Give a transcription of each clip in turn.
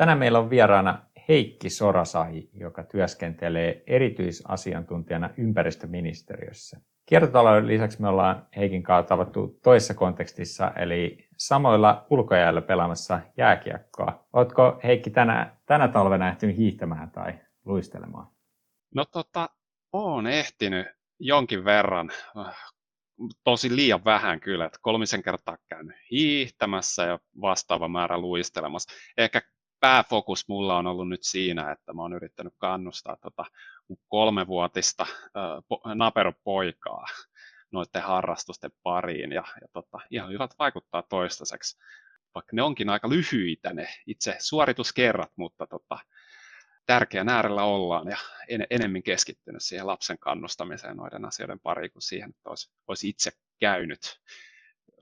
Tänään meillä on vieraana Heikki Sorasahi, joka työskentelee erityisasiantuntijana ympäristöministeriössä. Kiertotalouden lisäksi me ollaan Heikin kanssa tavattu toisessa kontekstissa, eli samoilla ulkojäällä pelaamassa jääkiekkoa. Oletko Heikki tänä, tänä talvena ehtinyt hiihtämään tai luistelemaan? No tota, oon ehtinyt jonkin verran, tosi liian vähän kyllä, että kolmisen kertaa käynyt hiihtämässä ja vastaava määrä luistelemassa. Ehkä pääfokus mulla on ollut nyt siinä, että mä oon yrittänyt kannustaa tota kolmevuotista naperopoikaa noiden harrastusten pariin ja, ja tota, ihan hyvät vaikuttaa toistaiseksi. Vaikka ne onkin aika lyhyitä ne itse suorituskerrat, mutta tota, tärkeän äärellä ollaan ja en, enemmän keskittynyt siihen lapsen kannustamiseen noiden asioiden pariin kuin siihen, että olisi, olisi itse käynyt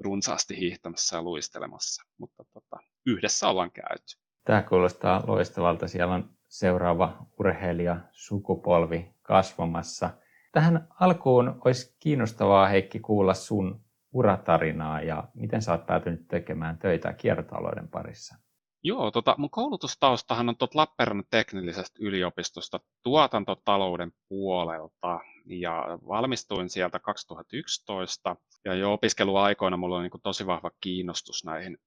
runsaasti hiihtämässä ja luistelemassa, mutta tota, yhdessä ollaan käyty. Tämä kuulostaa loistavalta. Siellä on seuraava urheilija sukupolvi kasvamassa. Tähän alkuun olisi kiinnostavaa Heikki kuulla sun uratarinaa ja miten sä oot päätynyt tekemään töitä kiertotalouden parissa. Joo, tota, mun koulutustaustahan on tuot Lappeenrannan teknillisestä yliopistosta tuotantotalouden puolelta ja valmistuin sieltä 2011 ja jo opiskeluaikoina mulla on niin tosi vahva kiinnostus näihin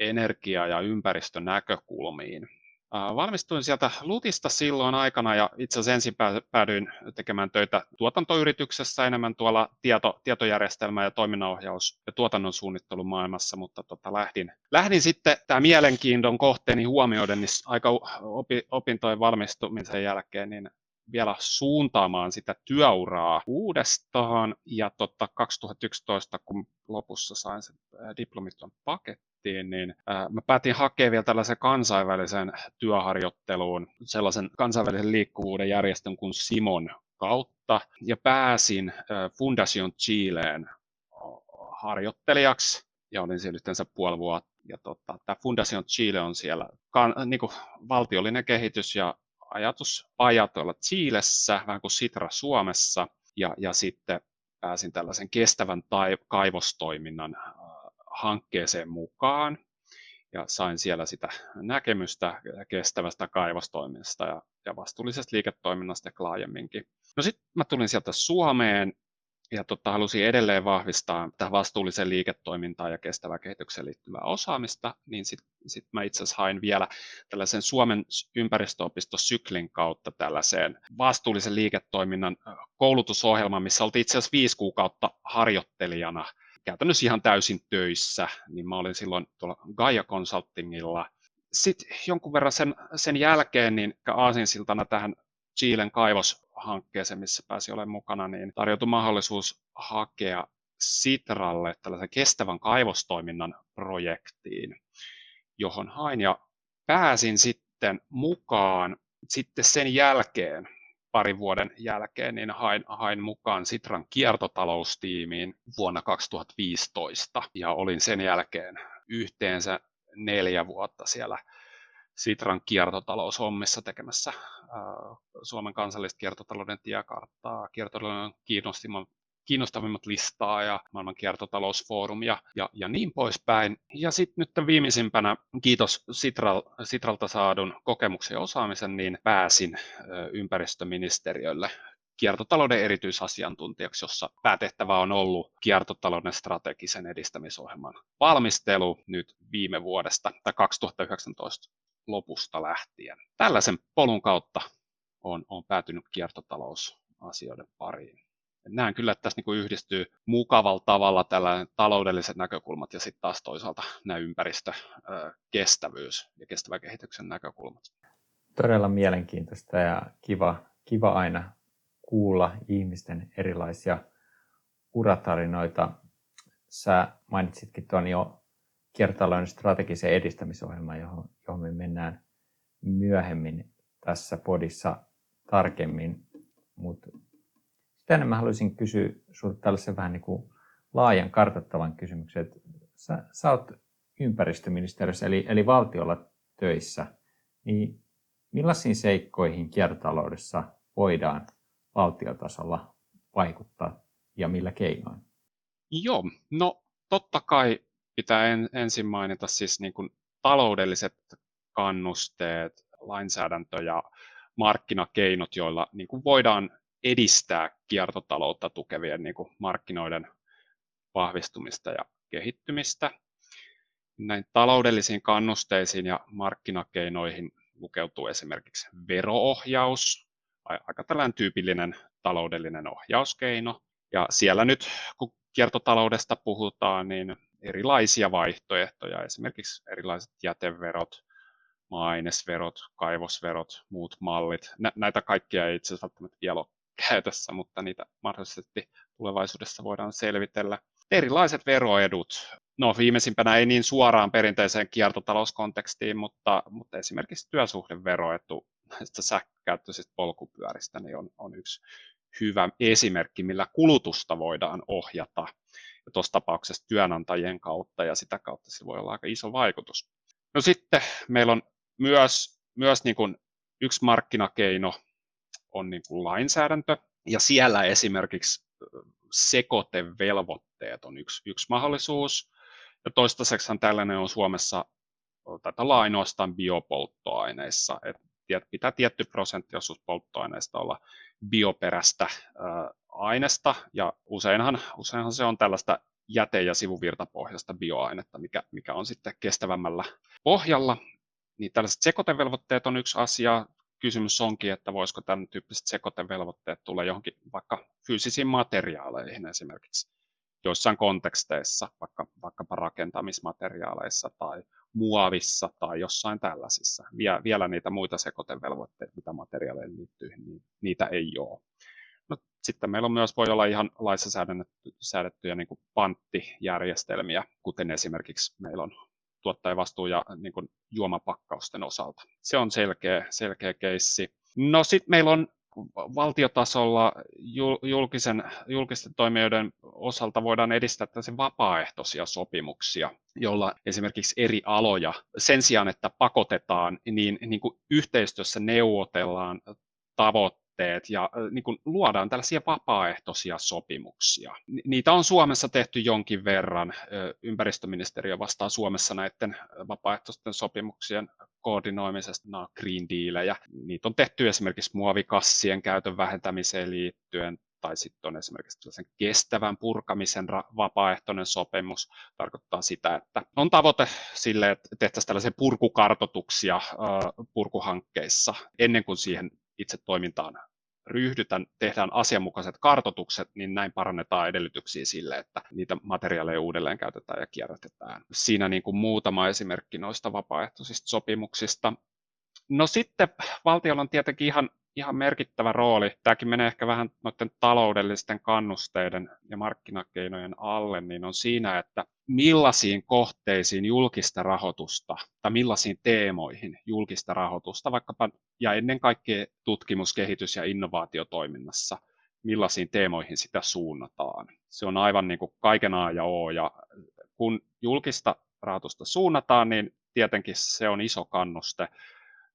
energia- ja ympäristönäkökulmiin. Valmistuin sieltä Lutista silloin aikana ja itse asiassa ensin päädyin tekemään töitä tuotantoyrityksessä enemmän tuolla tieto, tietojärjestelmä- ja toiminnanohjaus- ja tuotannon suunnittelun maailmassa, mutta tota, lähdin, lähdin sitten tämä mielenkiinnon kohteeni huomioiden niin aika opi, opintojen valmistumisen jälkeen niin vielä suuntaamaan sitä työuraa uudestaan. Ja totta 2011, kun lopussa sain sen diplomiton pakettiin, niin mä päätin hakea vielä tällaisen kansainvälisen työharjoitteluun, sellaisen kansainvälisen liikkuvuuden järjestön kuin Simon kautta, ja pääsin Fundación Chileen harjoittelijaksi, ja olin siellä yhteensä puoli vuotta. Ja tota, tämä Fundación Chile on siellä kan, niin kuin valtiollinen kehitys- ja ajatuspajat olla Chiilessä, vähän kuin Sitra Suomessa, ja, ja sitten pääsin tällaisen kestävän tai, kaivostoiminnan hankkeeseen mukaan, ja sain siellä sitä näkemystä kestävästä kaivostoiminnasta ja, ja vastuullisesta liiketoiminnasta laajemminkin. No sitten mä tulin sieltä Suomeen ja tota, halusin edelleen vahvistaa tähän vastuulliseen liiketoimintaan ja kestävään kehitykseen liittyvää osaamista, niin sitten sit mä itse asiassa hain vielä tällaisen Suomen ympäristöopisto Syklin kautta tällaiseen vastuullisen liiketoiminnan koulutusohjelman, missä oltiin itse asiassa viisi kuukautta harjoittelijana käytännössä ihan täysin töissä, niin mä olin silloin tuolla Gaia Consultingilla. Sitten jonkun verran sen, sen jälkeen niin aasinsiltana tähän Chilen kaivoshankkeeseen, missä pääsi olemaan mukana, niin tarjoutui mahdollisuus hakea Sitralle tällaisen kestävän kaivostoiminnan projektiin, johon hain ja pääsin sitten mukaan sitten sen jälkeen, parin vuoden jälkeen, niin hain, hain mukaan Sitran kiertotaloustiimiin vuonna 2015 ja olin sen jälkeen yhteensä neljä vuotta siellä Sitran kiertotaloushommissa tekemässä Suomen kansallista kiertotalouden tiekarttaa, kiertotalouden kiinnostimman kiinnostavimmat listaa ja maailman kiertotalousfoorumi ja, ja, ja niin poispäin. Ja sitten nyt viimeisimpänä, kiitos Sitral, Sitralta saadun kokemuksen ja osaamisen, niin pääsin ympäristöministeriölle kiertotalouden erityisasiantuntijaksi, jossa päätehtävä on ollut kiertotalouden strategisen edistämisohjelman valmistelu nyt viime vuodesta tai 2019 lopusta lähtien. Tällaisen polun kautta on, on päätynyt kiertotalousasioiden pariin. Näen kyllä, että tässä niin yhdistyy mukavalla tavalla tällainen taloudelliset näkökulmat ja sitten taas toisaalta nämä ympäristökestävyys ja kestävän kehityksen näkökulmat. Todella mielenkiintoista ja kiva, kiva aina kuulla ihmisten erilaisia uratarinoita. Sä mainitsitkin tuon jo kiertotalouden strategisen edistämisohjelman, johon, johon me mennään myöhemmin tässä podissa tarkemmin. Mutta sitten mä haluaisin kysyä sinulta tällaisen vähän niin kuin laajan kartoittavan kysymyksen, että sä, sä oot ympäristöministeriössä eli, eli valtiolla töissä, niin millaisiin seikkoihin kiertotaloudessa voidaan valtiotasolla vaikuttaa ja millä keinoin? Joo, no totta kai pitää en, ensin mainita siis niin kuin taloudelliset kannusteet, lainsäädäntö ja markkinakeinot, joilla niin kuin voidaan edistää kiertotaloutta tukevien niin kuin markkinoiden vahvistumista ja kehittymistä. Näin taloudellisiin kannusteisiin ja markkinakeinoihin lukeutuu esimerkiksi veroohjaus, aika tällainen tyypillinen taloudellinen ohjauskeino. Ja siellä nyt, kun kiertotaloudesta puhutaan, niin erilaisia vaihtoehtoja, esimerkiksi erilaiset jäteverot, maa-ainesverot, kaivosverot, muut mallit. Näitä kaikkia ei itse asiassa välttämättä vielä ole käytössä, mutta niitä mahdollisesti tulevaisuudessa voidaan selvitellä. Erilaiset veroedut. No viimeisimpänä ei niin suoraan perinteiseen kiertotalouskontekstiin, mutta, mutta esimerkiksi työsuhdeveroetu näistä sähkökäyttöisistä polkupyöristä niin on, on yksi hyvä esimerkki, millä kulutusta voidaan ohjata. Ja tuossa tapauksessa työnantajien kautta ja sitä kautta se voi olla aika iso vaikutus. No sitten meillä on myös, myös niin kuin yksi markkinakeino on niin kuin lainsäädäntö, ja siellä esimerkiksi sekoitevelvoitteet on yksi, yksi mahdollisuus, ja toistaiseksi tällainen on Suomessa tätä ainoastaan biopolttoaineissa, että pitää tietty prosenttiosuus polttoaineista olla bioperäistä aineesta, ja useinhan, useinhan se on tällaista jäte- ja sivuvirtapohjaista bioainetta, mikä, mikä on sitten kestävämmällä pohjalla. Niin tällaiset sekoitevelvoitteet on yksi asia. Kysymys onkin, että voisiko tämän tyyppiset sekoitevelvoitteet tulla johonkin vaikka fyysisiin materiaaleihin esimerkiksi joissain konteksteissa, vaikka, vaikkapa rakentamismateriaaleissa tai muovissa tai jossain tällaisissa. Vie, vielä niitä muita sekoitevelvoitteita, mitä materiaaleihin liittyy, niin niitä ei ole. No, sitten meillä on myös voi olla ihan laissa säädettyjä niin kuin panttijärjestelmiä, kuten esimerkiksi meillä on tuottajavastuu ja niin kuin juomapakkausten osalta. Se on selkeä, selkeä keissi. No sitten meillä on valtiotasolla julkisen, julkisten toimijoiden osalta voidaan edistää tällaisia vapaaehtoisia sopimuksia, jolla esimerkiksi eri aloja sen sijaan, että pakotetaan, niin, niin kuin yhteistyössä neuvotellaan tavoitteet puitteet ja niin kuin luodaan tällaisia vapaaehtoisia sopimuksia. Niitä on Suomessa tehty jonkin verran. Ympäristöministeriö vastaa Suomessa näiden vapaaehtoisten sopimuksien koordinoimisesta, nämä Green Dealejä. Niitä on tehty esimerkiksi muovikassien käytön vähentämiseen liittyen, tai sitten on esimerkiksi kestävän purkamisen vapaaehtoinen sopimus. Tarkoittaa sitä, että on tavoite sille, että tehtäisiin tällaisia purkukartotuksia purkuhankkeissa ennen kuin siihen itse toimintaan ryhdytään, tehdään asianmukaiset kartotukset, niin näin parannetaan edellytyksiä sille, että niitä materiaaleja uudelleen käytetään ja kierrätetään. Siinä niin kuin muutama esimerkki noista vapaaehtoisista sopimuksista. No sitten valtiolla on tietenkin ihan ihan merkittävä rooli. Tämäkin menee ehkä vähän noiden taloudellisten kannusteiden ja markkinakeinojen alle, niin on siinä, että millaisiin kohteisiin julkista rahoitusta tai millaisiin teemoihin julkista rahoitusta, vaikkapa ja ennen kaikkea tutkimus, kehitys ja innovaatiotoiminnassa, millaisiin teemoihin sitä suunnataan. Se on aivan niin kuin kaiken A ja O, ja kun julkista rahoitusta suunnataan, niin tietenkin se on iso kannuste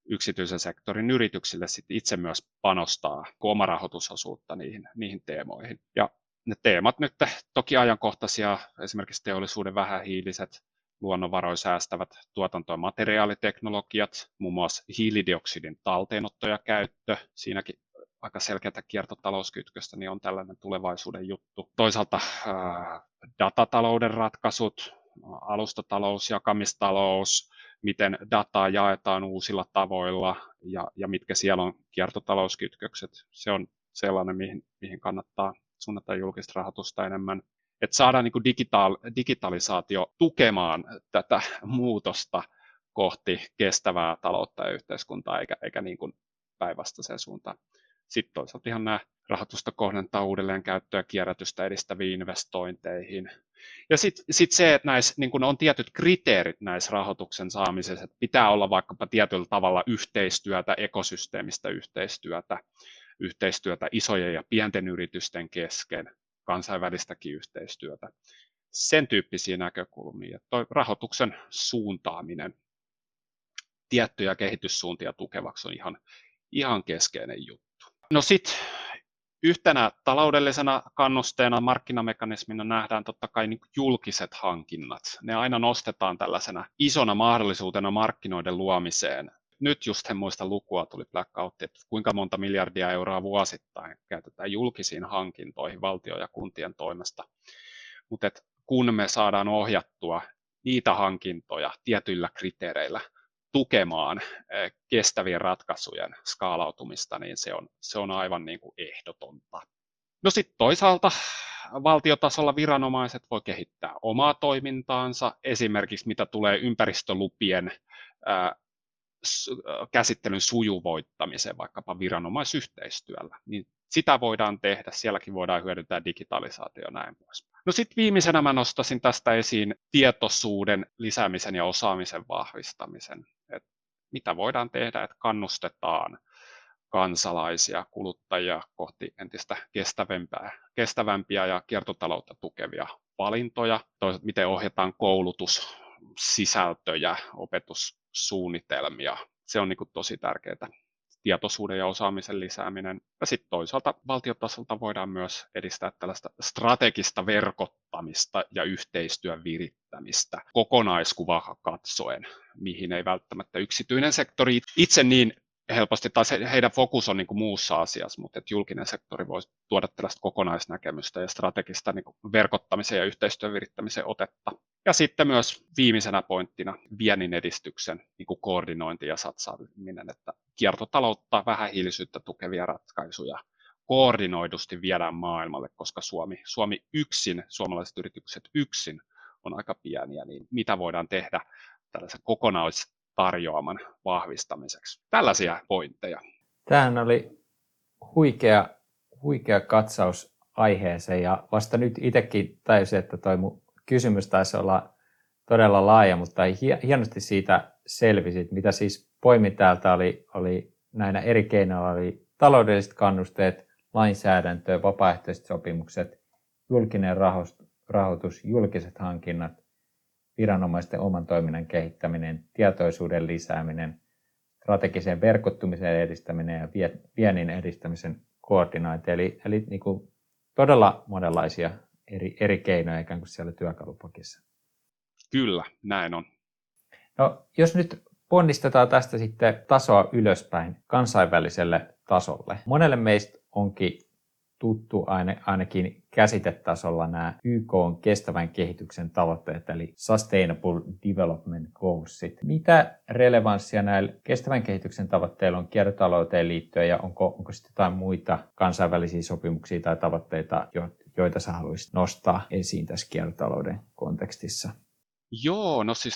yksityisen sektorin yrityksille sit itse myös panostaa omarahoitusosuutta niihin, niihin teemoihin. Ja ne teemat nyt toki ajankohtaisia, esimerkiksi teollisuuden vähähiiliset, luonnonvaroja säästävät tuotanto- ja materiaaliteknologiat, muun muassa hiilidioksidin talteenotto ja käyttö, siinäkin aika selkeätä kiertotalouskytköstä, niin on tällainen tulevaisuuden juttu. Toisaalta ää, datatalouden ratkaisut, alustatalous, jakamistalous, miten dataa jaetaan uusilla tavoilla ja, ja mitkä siellä on kiertotalouskytkökset. Se on sellainen, mihin, mihin kannattaa suunnata julkista rahoitusta enemmän. Että saadaan niin kuin digitaal, digitalisaatio tukemaan tätä muutosta kohti kestävää taloutta ja yhteiskuntaa, eikä, eikä niin kuin päinvastaiseen suuntaan. Sitten toisaalta ihan nämä rahoitusta kohdentaa uudelleen käyttöä kierrätystä edistäviin investointeihin. Ja sitten sit se, että näissä, niin kun on tietyt kriteerit näissä rahoituksen saamisessa, että pitää olla vaikkapa tietyllä tavalla yhteistyötä, ekosysteemistä yhteistyötä, yhteistyötä isojen ja pienten yritysten kesken, kansainvälistäkin yhteistyötä. Sen tyyppisiä näkökulmia. Toi rahoituksen suuntaaminen tiettyjä kehityssuuntia tukevaksi on ihan, ihan keskeinen juttu. No sitten Yhtenä taloudellisena kannusteena markkinamekanismina nähdään totta kai niin julkiset hankinnat. Ne aina nostetaan tällaisena isona mahdollisuutena markkinoiden luomiseen. Nyt just en muista lukua, tuli blackout, että kuinka monta miljardia euroa vuosittain käytetään julkisiin hankintoihin valtio- ja kuntien toimesta. Mutta kun me saadaan ohjattua niitä hankintoja tietyillä kriteereillä tukemaan eh, kestävien ratkaisujen skaalautumista, niin se on, se on aivan niin kuin ehdotonta. No sitten toisaalta valtiotasolla viranomaiset voi kehittää omaa toimintaansa, esimerkiksi mitä tulee ympäristölupien ää, käsittelyn sujuvoittamiseen vaikkapa viranomaisyhteistyöllä, niin sitä voidaan tehdä, sielläkin voidaan hyödyntää digitalisaatio näin pois. No sitten viimeisenä mä nostasin tästä esiin tietoisuuden lisäämisen ja osaamisen vahvistamisen. Mitä voidaan tehdä, että kannustetaan kansalaisia, kuluttajia kohti entistä kestävämpää, kestävämpiä ja kiertotaloutta tukevia valintoja. Toisaalta miten ohjataan koulutussisältöjä, opetussuunnitelmia. Se on niin tosi tärkeää tietoisuuden ja osaamisen lisääminen. Ja sitten toisaalta valtiotasolta voidaan myös edistää tällaista strategista verkottamista ja yhteistyön virittämistä kokonaiskuvaa katsoen, mihin ei välttämättä yksityinen sektori itse niin helposti, tai heidän fokus on niin kuin muussa asiassa, mutta että julkinen sektori voisi tuoda tällaista kokonaisnäkemystä ja strategista niin kuin verkottamisen ja yhteistyön virittämisen otetta. Ja sitten myös viimeisenä pointtina viennin edistyksen niin kuin koordinointi ja satsaaminen, että kiertotaloutta, vähähiilisyyttä tukevia ratkaisuja koordinoidusti viedään maailmalle, koska Suomi, Suomi yksin, suomalaiset yritykset yksin on aika pieniä, niin mitä voidaan tehdä tällaisen kokonaistarjoaman vahvistamiseksi. Tällaisia pointteja. Tämähän oli huikea, huikea katsaus aiheeseen ja vasta nyt itsekin tajusin, että toi mun kysymys taisi olla todella laaja, mutta hienosti siitä selvisi, mitä siis poimin täältä oli, oli näinä eri keinoilla oli taloudelliset kannusteet, lainsäädäntö, vapaaehtoiset sopimukset, julkinen rahoitus, julkiset hankinnat, viranomaisten oman toiminnan kehittäminen, tietoisuuden lisääminen, strategisen verkottumisen edistäminen ja viennin edistämisen koordinointi. Eli, eli niin kuin todella monenlaisia eri, eri keinoja ikään kuin siellä työkalupakissa. Kyllä, näin on. No, jos nyt ponnistetaan tästä sitten tasoa ylöspäin kansainväliselle tasolle. Monelle meistä onkin tuttu ainakin käsitetasolla nämä YK on kestävän kehityksen tavoitteet, eli Sustainable Development Goalsit. Mitä relevanssia näillä kestävän kehityksen tavoitteilla on kiertotalouteen liittyen ja onko, onko sitten jotain muita kansainvälisiä sopimuksia tai tavoitteita, joita sä haluaisit nostaa esiin tässä kiertotalouden kontekstissa? Joo, no siis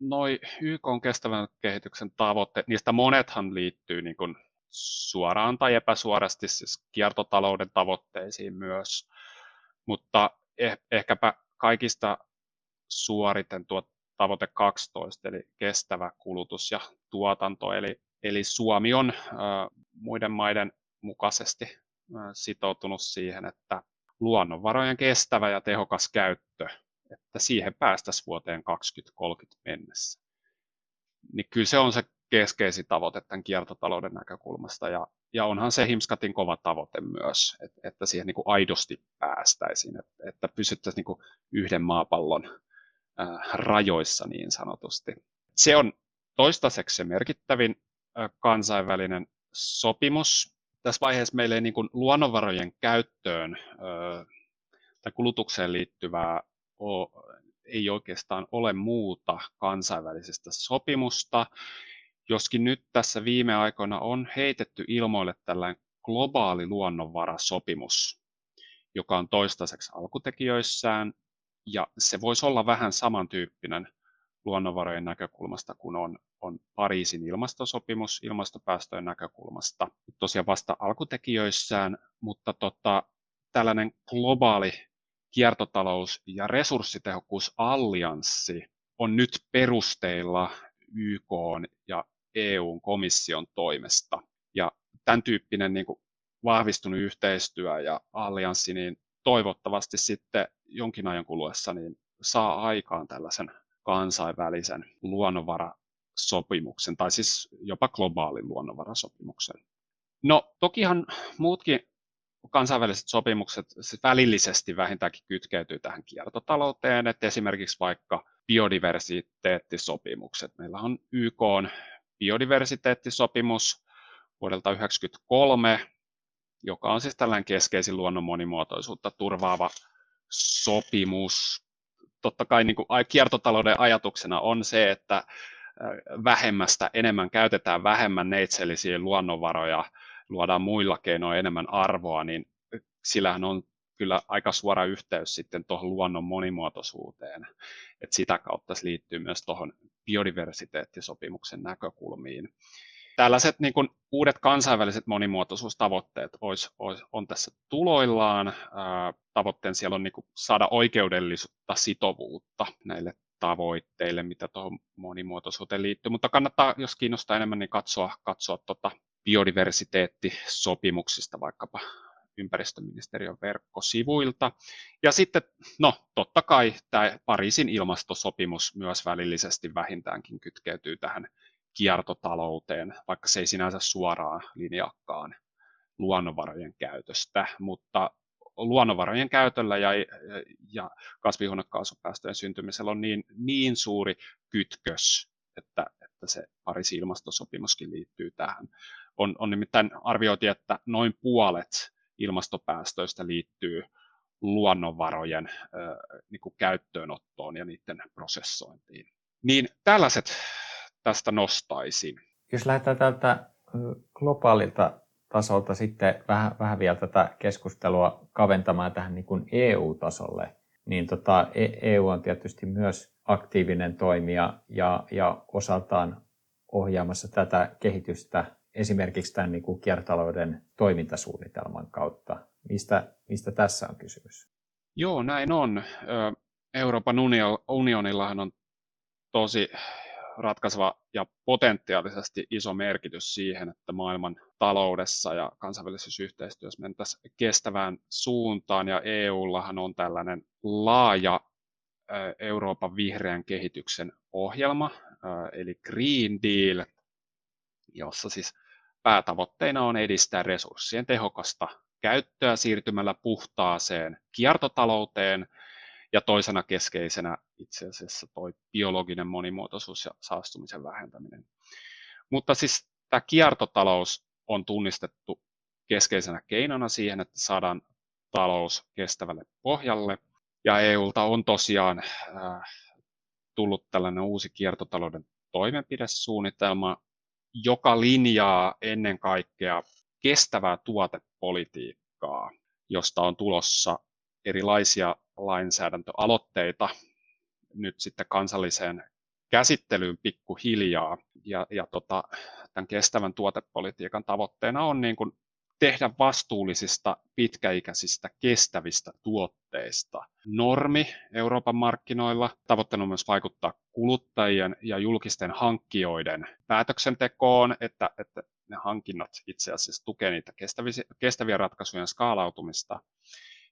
noi YK on kestävän kehityksen tavoitteet, niistä monethan liittyy niin kuin suoraan tai epäsuorasti siis kiertotalouden tavoitteisiin myös, mutta eh, ehkäpä kaikista suoriten tuo tavoite 12, eli kestävä kulutus ja tuotanto, eli, eli Suomi on äh, muiden maiden mukaisesti äh, sitoutunut siihen, että luonnonvarojen kestävä ja tehokas käyttö, että siihen päästäisiin vuoteen 2030 mennessä. Niin kyllä se on se keskeisin tavoite tämän kiertotalouden näkökulmasta. Ja, ja onhan se Himskatin kova tavoite myös, että, että siihen niin kuin aidosti päästäisiin, että, että pysyttäisiin niin kuin yhden maapallon äh, rajoissa niin sanotusti. Se on toistaiseksi se merkittävin äh, kansainvälinen sopimus. Tässä vaiheessa meillä ei niin kuin luonnonvarojen käyttöön äh, tai kulutukseen liittyvää ei oikeastaan ole muuta kansainvälisestä sopimusta, joskin nyt tässä viime aikoina on heitetty ilmoille tällainen globaali luonnonvarasopimus, joka on toistaiseksi alkutekijöissään, ja se voisi olla vähän samantyyppinen luonnonvarojen näkökulmasta kuin on, on Pariisin ilmastosopimus ilmastopäästöjen näkökulmasta. Tosiaan vasta alkutekijöissään, mutta tota, tällainen globaali kiertotalous- ja resurssitehokkuusallianssi on nyt perusteilla YK ja EUn komission toimesta. Ja tämän tyyppinen niin kuin vahvistunut yhteistyö ja allianssi, niin toivottavasti sitten jonkin ajan kuluessa niin saa aikaan tällaisen kansainvälisen luonnonvarasopimuksen, tai siis jopa globaalin luonnonvarasopimuksen. No tokihan muutkin kansainväliset sopimukset välillisesti vähintäänkin kytkeytyy tähän kiertotalouteen, että esimerkiksi vaikka biodiversiteettisopimukset. Meillä on YK on biodiversiteettisopimus vuodelta 1993, joka on siis tällainen keskeisin luonnon monimuotoisuutta turvaava sopimus. Totta kai niin kuin kiertotalouden ajatuksena on se, että vähemmästä enemmän käytetään vähemmän neitsellisiä luonnonvaroja, luodaan muilla keinoin enemmän arvoa, niin sillähän on kyllä aika suora yhteys sitten tuohon luonnon monimuotoisuuteen. Et sitä kautta se liittyy myös tuohon biodiversiteettisopimuksen näkökulmiin. Tällaiset niin kuin uudet kansainväliset monimuotoisuustavoitteet olisi, olisi, on tässä tuloillaan. Tavoitteen siellä on niin kuin saada oikeudellista sitovuutta näille tavoitteille, mitä tuohon monimuotoisuuteen liittyy, mutta kannattaa, jos kiinnostaa enemmän, niin katsoa, katsoa tuota biodiversiteettisopimuksista vaikkapa ympäristöministeriön verkkosivuilta. Ja sitten, no totta kai tämä Pariisin ilmastosopimus myös välillisesti vähintäänkin kytkeytyy tähän kiertotalouteen, vaikka se ei sinänsä suoraan linjakkaan luonnonvarojen käytöstä, mutta luonnonvarojen käytöllä ja, ja kasvihuonekaasupäästöjen syntymisellä on niin, niin suuri kytkös, että, että se Pariisin ilmastosopimuskin liittyy tähän. On, on nimittäin arvioitu, että noin puolet ilmastopäästöistä liittyy luonnonvarojen niin kuin käyttöönottoon ja niiden prosessointiin. Niin tällaiset tästä nostaisin. Jos lähdetään tältä globaalilta tasolta sitten vähän, vähän vielä tätä keskustelua kaventamaan tähän niin kuin EU-tasolle, niin tota, EU on tietysti myös aktiivinen toimija ja, ja osaltaan ohjaamassa tätä kehitystä esimerkiksi tämän niin kuin kiertotalouden toimintasuunnitelman kautta. Mistä, mistä tässä on kysymys? Joo, näin on. Euroopan unionillahan on tosi ratkaiseva ja potentiaalisesti iso merkitys siihen, että maailman taloudessa ja kansainvälisessä yhteistyössä mentäisiin kestävään suuntaan, ja EUllahan on tällainen laaja Euroopan vihreän kehityksen ohjelma, eli Green Deal, jossa siis päätavoitteena on edistää resurssien tehokasta käyttöä siirtymällä puhtaaseen kiertotalouteen ja toisena keskeisenä itse asiassa toi biologinen monimuotoisuus ja saastumisen vähentäminen. Mutta siis tämä kiertotalous on tunnistettu keskeisenä keinona siihen, että saadaan talous kestävälle pohjalle. Ja EUlta on tosiaan äh, tullut tällainen uusi kiertotalouden toimenpidesuunnitelma, joka linjaa ennen kaikkea kestävää tuotepolitiikkaa, josta on tulossa erilaisia lainsäädäntöaloitteita nyt sitten kansalliseen käsittelyyn pikkuhiljaa. Ja, ja tota, tämän kestävän tuotepolitiikan tavoitteena on niin kuin tehdä vastuullisista, pitkäikäisistä, kestävistä tuotteista normi Euroopan markkinoilla. Tavoitteena on myös vaikuttaa kuluttajien ja julkisten hankkijoiden päätöksentekoon, että, että ne hankinnat itse asiassa tukevat niitä kestäviä, kestäviä ratkaisujen skaalautumista.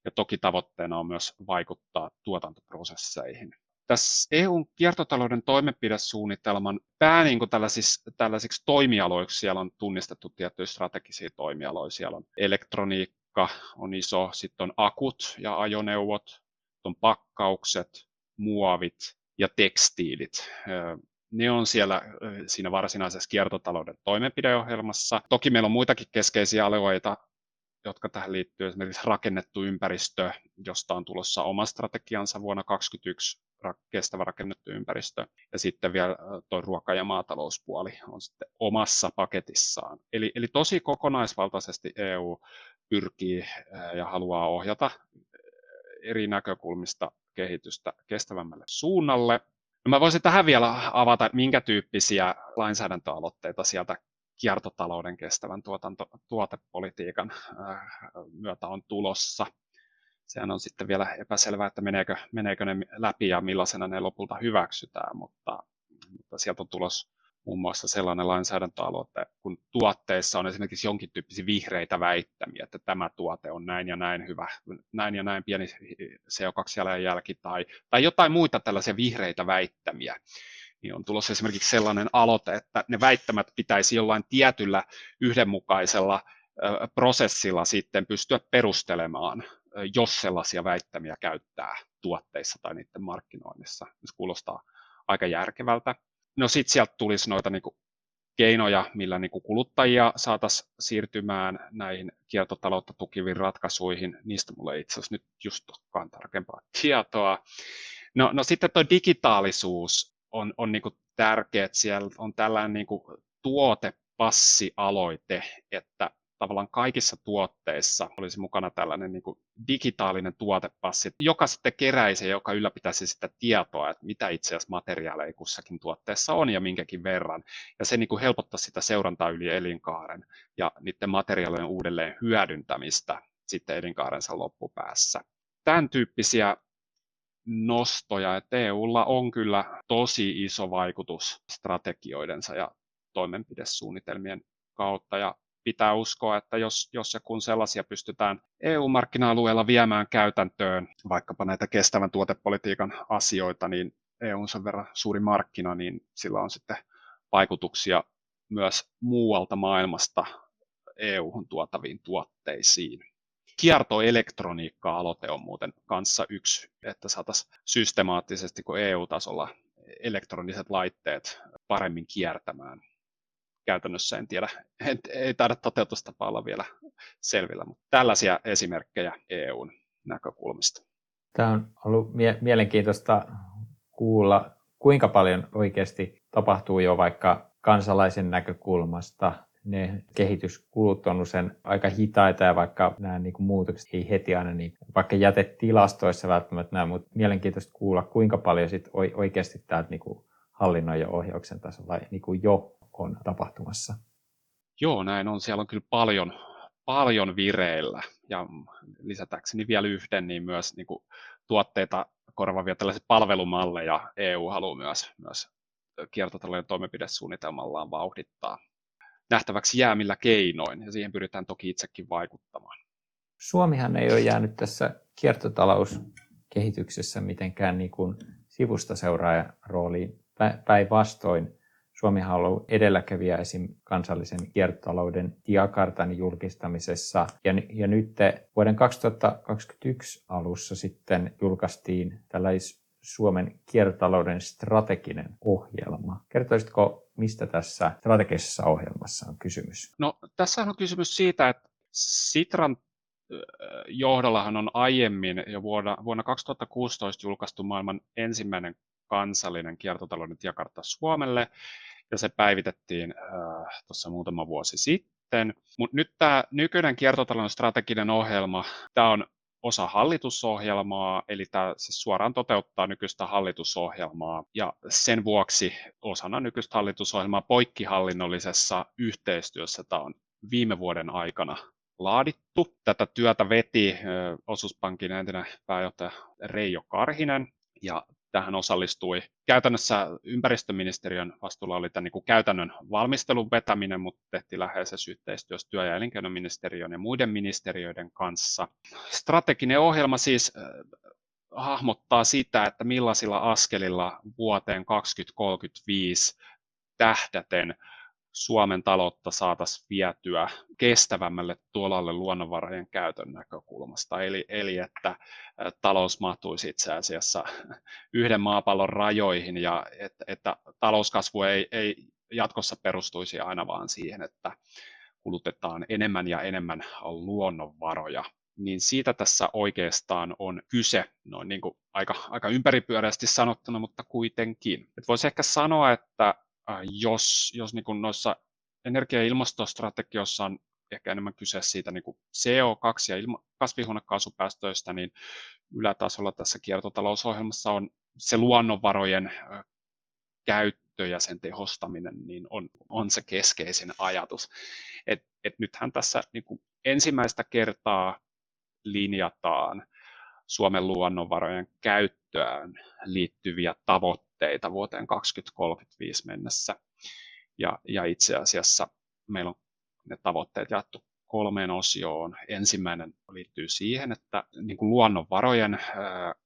Ja toki tavoitteena on myös vaikuttaa tuotantoprosesseihin tässä EUn kiertotalouden toimenpidesuunnitelman pää niin kuin tällaisiksi, tällaisiksi toimialoiksi siellä on tunnistettu tiettyjä strategisia toimialoja. Siellä on elektroniikka, on iso, sitten on akut ja ajoneuvot, on pakkaukset, muovit ja tekstiilit. Ne on siellä siinä varsinaisessa kiertotalouden toimenpideohjelmassa. Toki meillä on muitakin keskeisiä alueita, jotka tähän liittyy, esimerkiksi rakennettu ympäristö, josta on tulossa oma strategiansa vuonna 2021 kestävä rakennettu ympäristö. Ja sitten vielä tuo ruoka- ja maatalouspuoli on sitten omassa paketissaan. Eli, eli tosi kokonaisvaltaisesti EU pyrkii ja haluaa ohjata eri näkökulmista kehitystä kestävämmälle suunnalle. No mä voisin tähän vielä avata, minkä tyyppisiä lainsäädäntöaloitteita sieltä kiertotalouden kestävän tuotanto, tuotepolitiikan myötä on tulossa sehän on sitten vielä epäselvää, että meneekö, meneekö ne läpi ja millaisena ne lopulta hyväksytään, mutta, mutta sieltä on tulos muun muassa sellainen lainsäädäntöalue, että kun tuotteissa on esimerkiksi jonkin tyyppisiä vihreitä väittämiä, että tämä tuote on näin ja näin hyvä, näin ja näin pieni CO2-jalanjälki tai, tai jotain muita tällaisia vihreitä väittämiä, niin on tulossa esimerkiksi sellainen aloite, että ne väittämät pitäisi jollain tietyllä yhdenmukaisella prosessilla sitten pystyä perustelemaan, jos sellaisia väittämiä käyttää tuotteissa tai niiden markkinoinnissa. Se kuulostaa aika järkevältä. No sitten sieltä tulisi noita niin kuin keinoja, millä niin kuin kuluttajia saataisiin siirtymään näihin kiertotaloutta tukiviin ratkaisuihin. Niistä mulla ei itse asiassa nyt just olekaan tarkempaa tietoa. No, no sitten tuo digitaalisuus on, on niin tärkeä, että siellä on tällainen niin kuin tuotepassialoite, että tavallaan kaikissa tuotteissa olisi mukana tällainen niin kuin digitaalinen tuotepassi, joka sitten keräisi ja joka ylläpitäisi sitä tietoa, että mitä itse asiassa materiaaleja kussakin tuotteessa on ja minkäkin verran. Ja se niin kuin helpottaa sitä seurantaa yli elinkaaren ja niiden materiaalien uudelleen hyödyntämistä sitten elinkaarensa loppupäässä. Tämän tyyppisiä nostoja, että EUlla on kyllä tosi iso vaikutus strategioidensa ja toimenpidesuunnitelmien kautta ja pitää uskoa, että jos, jos ja kun sellaisia pystytään EU-markkina-alueella viemään käytäntöön, vaikkapa näitä kestävän tuotepolitiikan asioita, niin EU on sen verran suuri markkina, niin sillä on sitten vaikutuksia myös muualta maailmasta EU-hun tuotaviin tuotteisiin. Kiertoelektroniikka-aloite on muuten kanssa yksi, että saataisiin systemaattisesti kuin EU-tasolla elektroniset laitteet paremmin kiertämään käytännössä en tiedä, en, ei taida toteutustapa olla vielä selvillä, mutta tällaisia esimerkkejä EUn näkökulmista. Tämä on ollut mie- mielenkiintoista kuulla, kuinka paljon oikeasti tapahtuu jo vaikka kansalaisen näkökulmasta. Ne kehityskulut on usein aika hitaita ja vaikka nämä niin kuin muutokset ei heti aina, niin vaikka jätetilastoissa välttämättä näe, mutta mielenkiintoista kuulla, kuinka paljon sit oikeasti täältä niin kuin hallinnon ja ohjauksen tasolla niin kuin jo on tapahtumassa? Joo, näin on. Siellä on kyllä paljon, paljon vireillä. Ja lisätäkseni vielä yhden, niin myös niin kuin tuotteita korvaavia tällaisia palvelumalleja EU haluaa myös, myös kiertotalouden toimenpidesuunnitelmallaan vauhdittaa. Nähtäväksi jää millä keinoin, ja siihen pyritään toki itsekin vaikuttamaan. Suomihan ei ole jäänyt tässä kiertotalouskehityksessä mitenkään niin kuin sivusta seuraajan rooliin. Päinvastoin Suomi on ollut edelläkävijä esim. kansallisen kiertotalouden tiekartan julkistamisessa. Ja, ja nyt vuoden 2021 alussa sitten julkaistiin tällais Suomen kiertotalouden strateginen ohjelma. Kertoisitko, mistä tässä strategisessa ohjelmassa on kysymys? No, tässä on kysymys siitä, että Sitran johdollahan on aiemmin jo vuonna, vuonna 2016 julkaistu maailman ensimmäinen kansallinen kiertotalouden tiekartta Suomelle, ja se päivitettiin äh, tuossa muutama vuosi sitten. Mutta nyt tämä nykyinen kiertotalouden strateginen ohjelma, tämä on osa hallitusohjelmaa, eli tämä se suoraan toteuttaa nykyistä hallitusohjelmaa, ja sen vuoksi osana nykyistä hallitusohjelmaa poikkihallinnollisessa yhteistyössä tämä on viime vuoden aikana laadittu. Tätä työtä veti osuuspankin entinen pääjohtaja Reijo Karhinen, ja tähän osallistui. Käytännössä ympäristöministeriön vastuulla oli tämän niin kuin käytännön valmistelun vetäminen, mutta tehtiin läheisessä yhteistyössä työ- ja elinkeinoministeriön ja muiden ministeriöiden kanssa. Strateginen ohjelma siis hahmottaa sitä, että millaisilla askelilla vuoteen 2035 tähdäten Suomen taloutta saataisiin vietyä kestävämmälle tuolalle luonnonvarojen käytön näkökulmasta. Eli, eli että talous mahtuisi itse asiassa yhden maapallon rajoihin ja että, että talouskasvu ei, ei jatkossa perustuisi aina vaan siihen, että kulutetaan enemmän ja enemmän luonnonvaroja niin siitä tässä oikeastaan on kyse, noin niin kuin aika, aika ympäripyöreästi sanottuna, mutta kuitenkin. voisi ehkä sanoa, että jos, jos niin kuin noissa energia- ja ilmastostrategioissa on ehkä enemmän kyse siitä niin kuin CO2- ja ilma- kasvihuonekaasupäästöistä, niin ylätasolla tässä kiertotalousohjelmassa on se luonnonvarojen äh, käyttö ja sen tehostaminen niin on, on se keskeisin ajatus. Et, et nythän tässä niin kuin ensimmäistä kertaa linjataan Suomen luonnonvarojen käyttöön liittyviä tavoitteita vuoteen 2035 mennessä. Ja, ja itse asiassa meillä on ne tavoitteet jaettu kolmeen osioon. Ensimmäinen liittyy siihen, että niin kuin luonnonvarojen,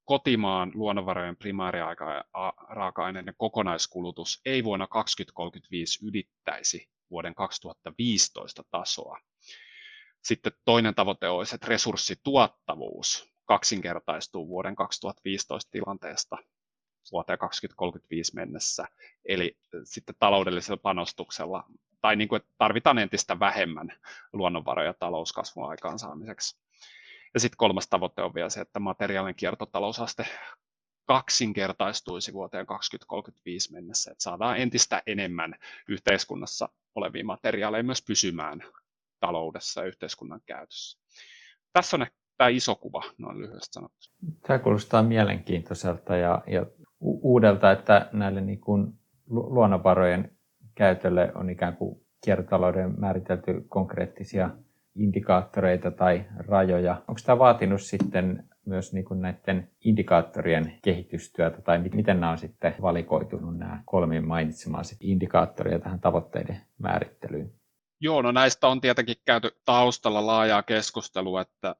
kotimaan luonnonvarojen primaariaika-aineiden kokonaiskulutus ei vuonna 2035 ylittäisi vuoden 2015 tasoa. Sitten toinen tavoite olisi, että resurssituottavuus kaksinkertaistuu vuoden 2015 tilanteesta vuoteen 2035 mennessä. Eli sitten taloudellisella panostuksella, tai niin kuin, että tarvitaan entistä vähemmän luonnonvaroja talouskasvun aikaansaamiseksi. Ja sitten kolmas tavoite on vielä se, että materiaalin kiertotalousaste kaksinkertaistuisi vuoteen 2035 mennessä, että saadaan entistä enemmän yhteiskunnassa olevia materiaaleja myös pysymään taloudessa ja yhteiskunnan käytössä. Tässä on tämä iso kuva noin lyhyesti sanottu. Tämä kuulostaa mielenkiintoiselta ja, ja uudelta, että näille niin kuin luonnonvarojen käytölle on ikään kuin kiertotalouden määritelty konkreettisia indikaattoreita tai rajoja. Onko tämä vaatinut sitten myös niin kuin näiden indikaattorien kehitystyötä, tai miten nämä on sitten valikoitunut nämä kolme mainitsemaan indikaattoria tähän tavoitteiden määrittelyyn? Joo, no näistä on tietenkin käyty taustalla laajaa keskustelua, että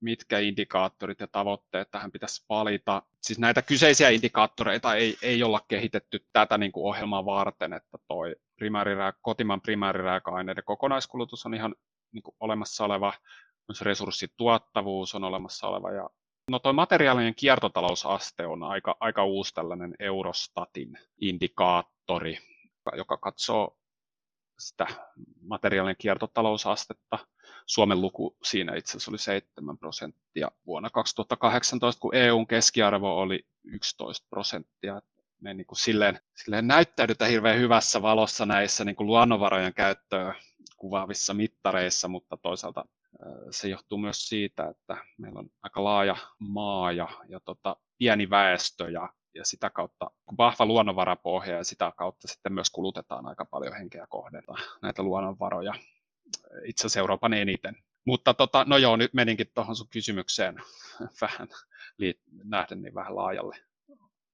mitkä indikaattorit ja tavoitteet tähän pitäisi valita. Siis näitä kyseisiä indikaattoreita ei, ei olla kehitetty tätä niin kuin ohjelmaa varten, että toi primäärirää, kotimaan primäärirääka-aineiden kokonaiskulutus on ihan niin kuin olemassa oleva, myös resurssituottavuus on olemassa oleva ja No tuo materiaalinen kiertotalousaste on aika, aika uusi tällainen Eurostatin indikaattori, joka katsoo sitä materiaalinen kiertotalousastetta. Suomen luku siinä itse asiassa oli 7 prosenttia vuonna 2018, kun EUn keskiarvo oli 11 prosenttia. Me niin kuin silleen, silleen näyttäydytään hirveän hyvässä valossa näissä niin kuin luonnonvarojen käyttöä kuvaavissa mittareissa, mutta toisaalta se johtuu myös siitä, että meillä on aika laaja maa ja, ja tota, pieni väestö ja, ja sitä kautta vahva luonnonvarapohja ja sitä kautta sitten myös kulutetaan aika paljon henkeä kohden näitä luonnonvaroja itse asiassa Euroopan eniten. Mutta tota, no joo, nyt meninkin tuohon sun kysymykseen vähän nähden niin vähän laajalle,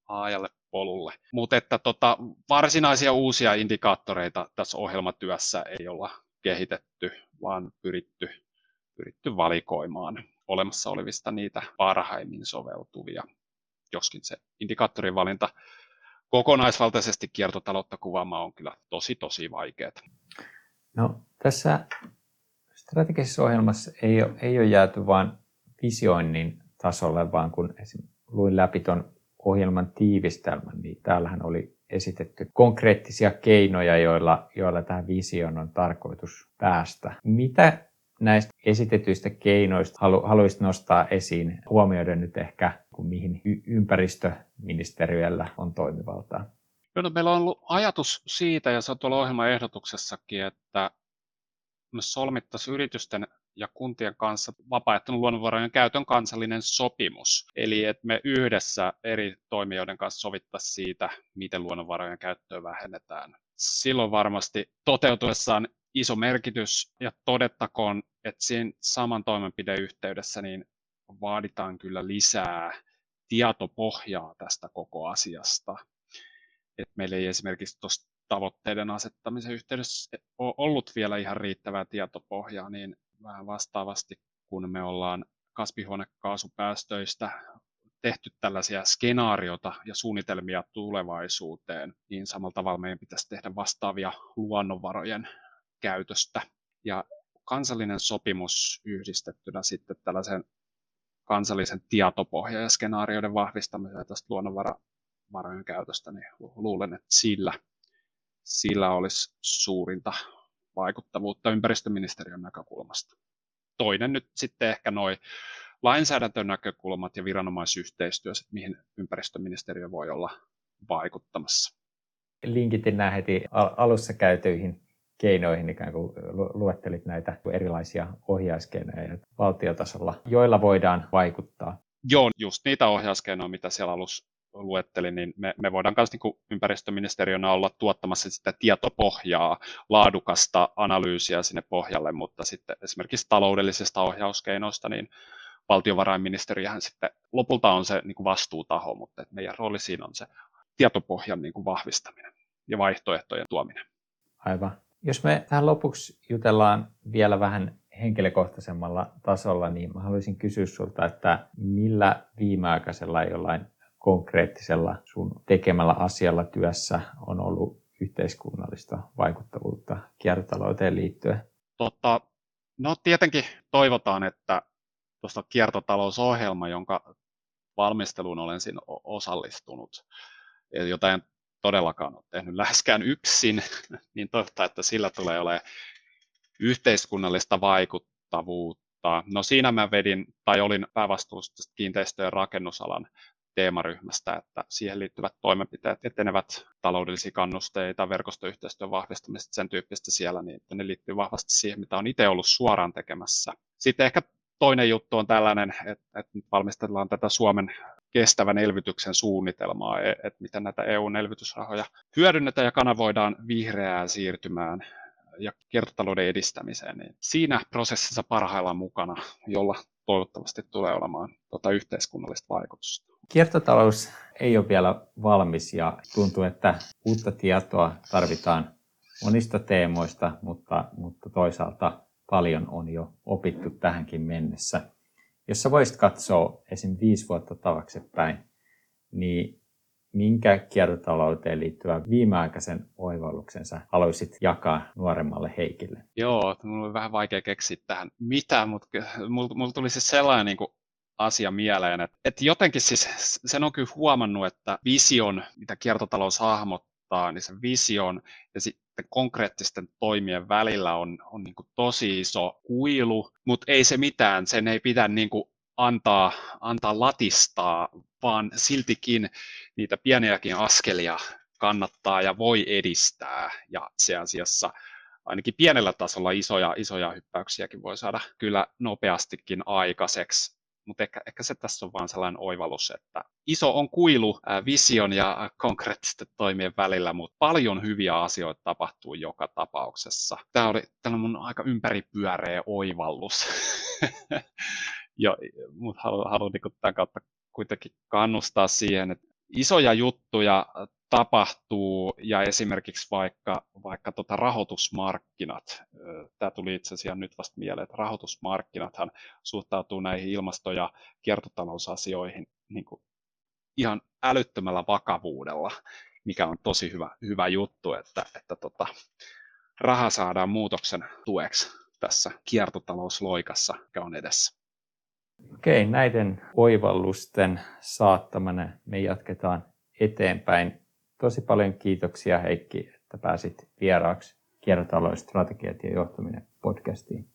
laajalle polulle. Mutta että tota, varsinaisia uusia indikaattoreita tässä ohjelmatyössä ei olla kehitetty, vaan pyritty, pyritty valikoimaan olemassa olevista niitä parhaimmin soveltuvia, joskin se indikaattorin valinta kokonaisvaltaisesti kiertotaloutta kuvaamaan on kyllä tosi tosi vaikeaa. No, tässä strategisessa ohjelmassa ei ole, ei ole jääty vain visioinnin tasolle, vaan kun luin läpi tuon ohjelman tiivistelmän, niin täällähän oli esitetty konkreettisia keinoja, joilla, joilla tähän visioon on tarkoitus päästä. Mitä näistä esitetyistä keinoista halu, haluaisit nostaa esiin, huomioiden nyt ehkä, kun mihin ympäristöministeriöllä on toimivaltaa? No, meillä on ollut ajatus siitä, ja se on tuolla ohjelman ehdotuksessakin, että me solmittaisiin yritysten ja kuntien kanssa vapaaehtoinen luonnonvarojen käytön kansallinen sopimus. Eli että me yhdessä eri toimijoiden kanssa sovittaisiin siitä, miten luonnonvarojen käyttöä vähennetään. Silloin varmasti toteutuessaan iso merkitys ja todettakoon, että siinä saman toimenpideyhteydessä niin vaaditaan kyllä lisää tietopohjaa tästä koko asiasta. Et meillä ei esimerkiksi tuosta tavoitteiden asettamisen yhteydessä ole ollut vielä ihan riittävää tietopohjaa, niin vähän vastaavasti, kun me ollaan kasvihuonekaasupäästöistä tehty tällaisia skenaariota ja suunnitelmia tulevaisuuteen, niin samalla tavalla meidän pitäisi tehdä vastaavia luonnonvarojen käytöstä. Ja kansallinen sopimus yhdistettynä sitten tällaisen kansallisen tietopohjan ja skenaarioiden vahvistamiseen tästä luonnonvarojen käytöstä, niin luulen, että sillä, sillä olisi suurinta vaikuttavuutta ympäristöministeriön näkökulmasta. Toinen nyt sitten ehkä noin lainsäädäntön näkökulmat ja viranomaisyhteistyö, mihin ympäristöministeriö voi olla vaikuttamassa. Linkitin nämä heti alussa käytyihin keinoihin, ikään kuin luettelit näitä erilaisia ohjauskeinoja valtiotasolla, joilla voidaan vaikuttaa. Joo, just niitä ohjauskeinoja, mitä siellä alussa luettelin, niin me, me voidaan myös niin ympäristöministeriönä olla tuottamassa sitä tietopohjaa, laadukasta analyysiä sinne pohjalle, mutta sitten esimerkiksi taloudellisesta ohjauskeinoista, niin valtiovarainministeriöhän sitten lopulta on se niin kuin vastuutaho, mutta meidän rooli siinä on se tietopohjan niin kuin vahvistaminen ja vaihtoehtojen tuominen. Aivan. Jos me tähän lopuksi jutellaan vielä vähän henkilökohtaisemmalla tasolla, niin mä haluaisin kysyä sulta, että millä viimeaikaisella jollain konkreettisella sun tekemällä asialla työssä on ollut yhteiskunnallista vaikuttavuutta kiertotalouteen liittyen? Totta, No tietenkin toivotaan, että tuosta kiertotalousohjelma, jonka valmisteluun olen siinä osallistunut, jota en todellakaan ole tehnyt läheskään yksin, niin toivotaan, että sillä tulee olemaan yhteiskunnallista vaikuttavuutta. No siinä mä vedin, tai olin päävastuussa kiinteistöjen rakennusalan teemaryhmästä, että siihen liittyvät toimenpiteet etenevät taloudellisia kannusteita, verkostoyhteistyön vahvistamista, sen tyyppistä siellä, niin että ne liittyy vahvasti siihen, mitä on itse ollut suoraan tekemässä. Sitten ehkä toinen juttu on tällainen, että, että nyt valmistellaan tätä Suomen kestävän elvytyksen suunnitelmaa, e, että miten näitä EU-elvytysrahoja hyödynnetään ja kanavoidaan vihreään siirtymään ja kiertotalouden edistämiseen, niin siinä prosessissa parhaillaan mukana, jolla toivottavasti tulee olemaan tuota yhteiskunnallista vaikutusta. Kiertotalous ei ole vielä valmis ja tuntuu, että uutta tietoa tarvitaan monista teemoista, mutta, mutta toisaalta paljon on jo opittu tähänkin mennessä. Jos sä voisit katsoa esim. viisi vuotta taaksepäin, niin minkä kiertotalouteen liittyvän viimeaikaisen oivalluksensa haluaisit jakaa nuoremmalle Heikille? Joo, mulla on vähän vaikea keksiä tähän mitään, mutta mulla tuli siis sellainen niin kuin asia mieleen, että, että jotenkin siis sen on kyllä huomannut, että vision, mitä kiertotalous hahmottaa, niin sen vision ja sitten konkreettisten toimien välillä on, on niin kuin tosi iso kuilu, mutta ei se mitään, sen ei pidä niin kuin antaa, antaa latistaa, vaan siltikin niitä pieniäkin askelia kannattaa ja voi edistää. Ja se asiassa ainakin pienellä tasolla isoja, isoja hyppäyksiäkin voi saada kyllä nopeastikin aikaiseksi. Mutta ehkä, ehkä se tässä on vain sellainen oivallus, että iso on kuilu vision ja konkreettisten toimien välillä, mutta paljon hyviä asioita tapahtuu joka tapauksessa. Tämä oli tällainen mun aika ympäripyöreä oivallus. mutta haluan, haluan niin tämän kautta kuitenkin kannustaa siihen, että isoja juttuja tapahtuu ja esimerkiksi vaikka, vaikka tota rahoitusmarkkinat, tämä tuli itse asiassa nyt vasta mieleen, että rahoitusmarkkinathan suhtautuu näihin ilmasto- ja kiertotalousasioihin niin kuin ihan älyttömällä vakavuudella, mikä on tosi hyvä, hyvä juttu, että, että tota, raha saadaan muutoksen tueksi tässä kiertotalousloikassa, mikä on edessä. Okei, näiden oivallusten saattamana me jatketaan eteenpäin. Tosi paljon kiitoksia Heikki, että pääsit vieraaksi kiertotalouden strategiat ja johtaminen podcastiin.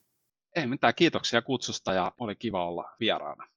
Ei mitään, kiitoksia kutsusta ja oli kiva olla vieraana.